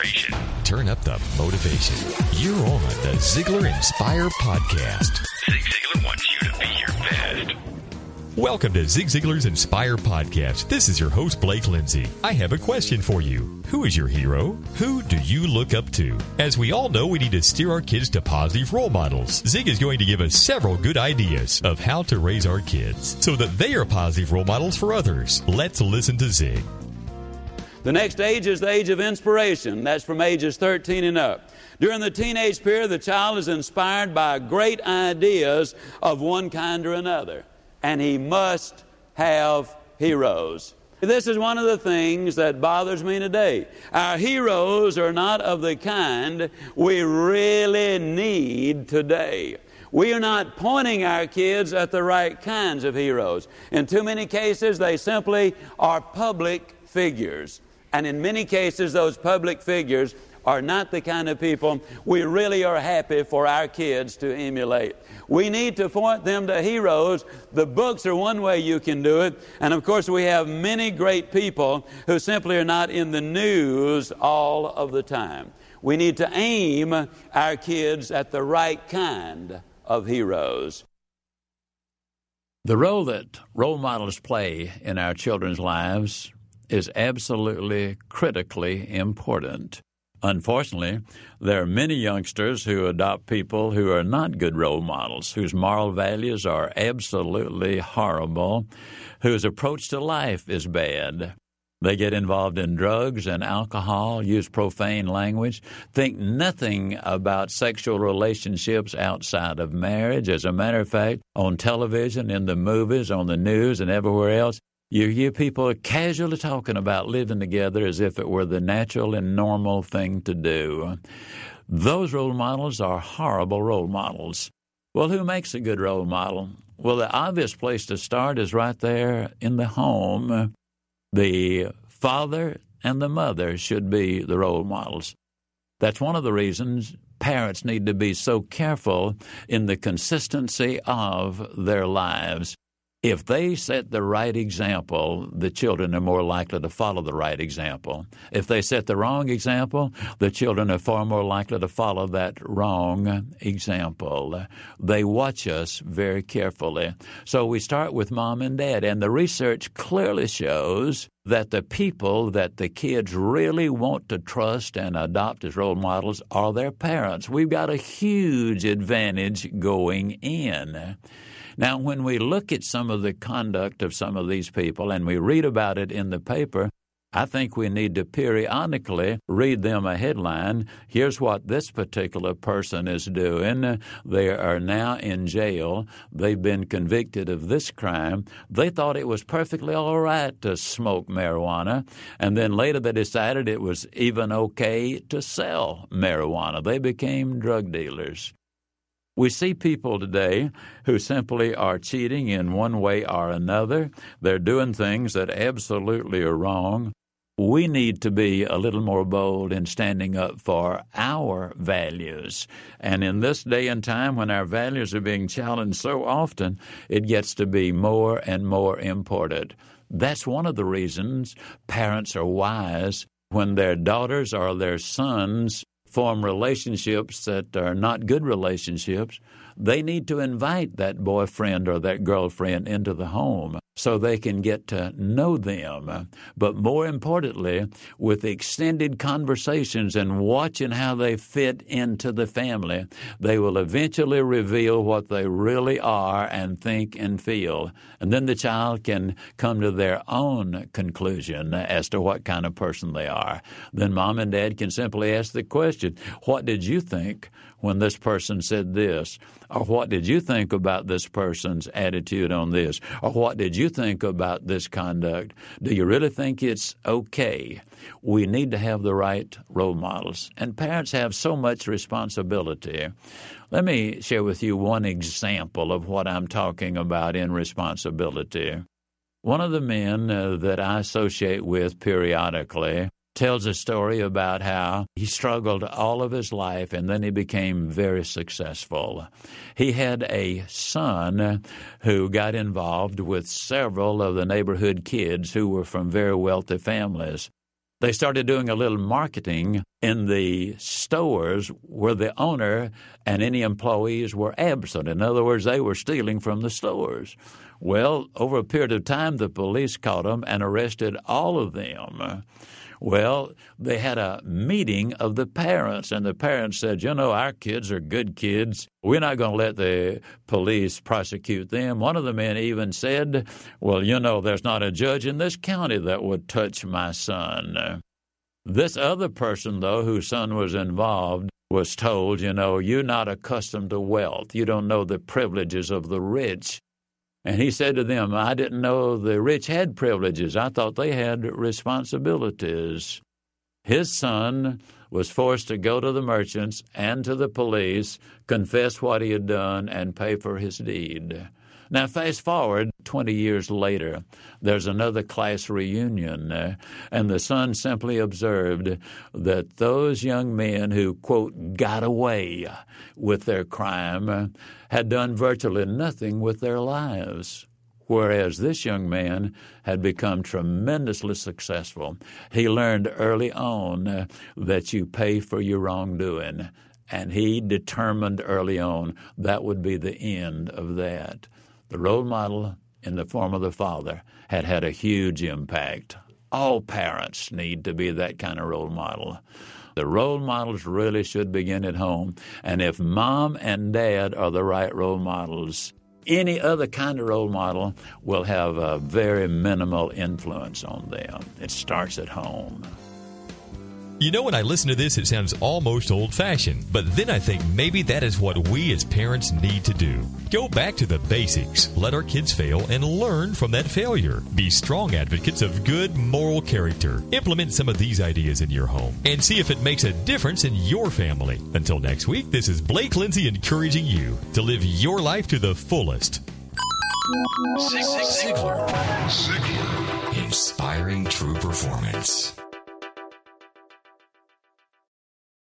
inspiration. Turn up the motivation. You're on the Ziglar Inspire Podcast. Zig Ziglar wants you to be your best. Welcome to Zig Ziglar's Inspire Podcast. This is your host, Blake Lindsay. I have a question for you. Who is your hero? Who do you look up to? As we all know, we need to steer our kids to positive role models. Zig is going to give us several good ideas of how to raise our kids so that they are positive role models for others. Let's listen to Zig. The next age is the age of inspiration. That's from ages 13 and up. During the teenage period, the child is inspired by great ideas of one kind or another, and he must have heroes. This is one of the things that bothers me today. Our heroes are not of the kind we really need today. We are not pointing our kids at the right kinds of heroes. In too many cases, they simply are public figures. And in many cases, those public figures are not the kind of people we really are happy for our kids to emulate. We need to point them to heroes. The books are one way you can do it. And of course, we have many great people who simply are not in the news all of the time. We need to aim our kids at the right kind of heroes. The role that role models play in our children's lives is absolutely critically important. Unfortunately, there are many youngsters who adopt people who are not good role models, whose moral values are absolutely horrible, whose approach to life is bad. They get involved in drugs and alcohol, use profane language, think nothing about sexual relationships outside of marriage. As a matter of fact, on television, in the movies, on the news, and everywhere else, you hear people casually talking about living together as if it were the natural and normal thing to do. Those role models are horrible role models. Well, who makes a good role model? Well, the obvious place to start is right there in the home. The father and the mother should be the role models. That's one of the reasons parents need to be so careful in the consistency of their lives. If they set the right example, the children are more likely to follow the right example. If they set the wrong example, the children are far more likely to follow that wrong example. They watch us very carefully. So we start with mom and dad, and the research clearly shows that the people that the kids really want to trust and adopt as role models are their parents. We've got a huge advantage going in. Now, when we look at some of the conduct of some of these people and we read about it in the paper, I think we need to periodically read them a headline. Here's what this particular person is doing. They are now in jail. They've been convicted of this crime. They thought it was perfectly all right to smoke marijuana, and then later they decided it was even okay to sell marijuana. They became drug dealers. We see people today who simply are cheating in one way or another. They're doing things that absolutely are wrong. We need to be a little more bold in standing up for our values. And in this day and time when our values are being challenged so often, it gets to be more and more important. That's one of the reasons parents are wise when their daughters or their sons form relationships that are not good relationships, they need to invite that boyfriend or that girlfriend into the home so they can get to know them. But more importantly, with extended conversations and watching how they fit into the family, they will eventually reveal what they really are and think and feel. And then the child can come to their own conclusion as to what kind of person they are. Then mom and dad can simply ask the question, What did you think when this person said this? Or what did you think about this person's attitude on this? Or what did you think about this conduct? Do you really think it's okay? We need to have the right role models. And parents have so much responsibility. Let me share with you one example of what I'm talking about in responsibility. One of the men uh, that I associate with periodically tells a story about how he struggled all of his life and then he became very successful. He had a son who got involved with several of the neighborhood kids who were from very wealthy families. they started doing a little marketing in the stores where the owner and any employees were absent. In other words, they were stealing from the stores. Well, over a period of time, the police caught them and arrested all of them. Well, they had a meeting of the parents, and the parents said, You know, our kids are good kids. We're not going to let the police prosecute them. One of the men even said, Well, you know, there's not a judge in this county that would touch my son. This other person, though, whose son was involved, was told, You know, you're not accustomed to wealth. You don't know the privileges of the rich. And he said to them, I didn't know the rich had privileges. I thought they had responsibilities. His son was forced to go to the merchants and to the police, confess what he had done, and pay for his deed. Now, fast forward 20 years later, there's another class reunion, and the son simply observed that those young men who, quote, got away with their crime had done virtually nothing with their lives. Whereas this young man had become tremendously successful. He learned early on that you pay for your wrongdoing, and he determined early on that would be the end of that. The role model in the form of the father had had a huge impact. All parents need to be that kind of role model. The role models really should begin at home. And if mom and dad are the right role models, any other kind of role model will have a very minimal influence on them. It starts at home. You know, when I listen to this, it sounds almost old fashioned, but then I think maybe that is what we as parents need to do. Go back to the basics, let our kids fail, and learn from that failure. Be strong advocates of good moral character. Implement some of these ideas in your home and see if it makes a difference in your family. Until next week, this is Blake Lindsay encouraging you to live your life to the fullest. Ziglar. Ziglar. Inspiring true performance.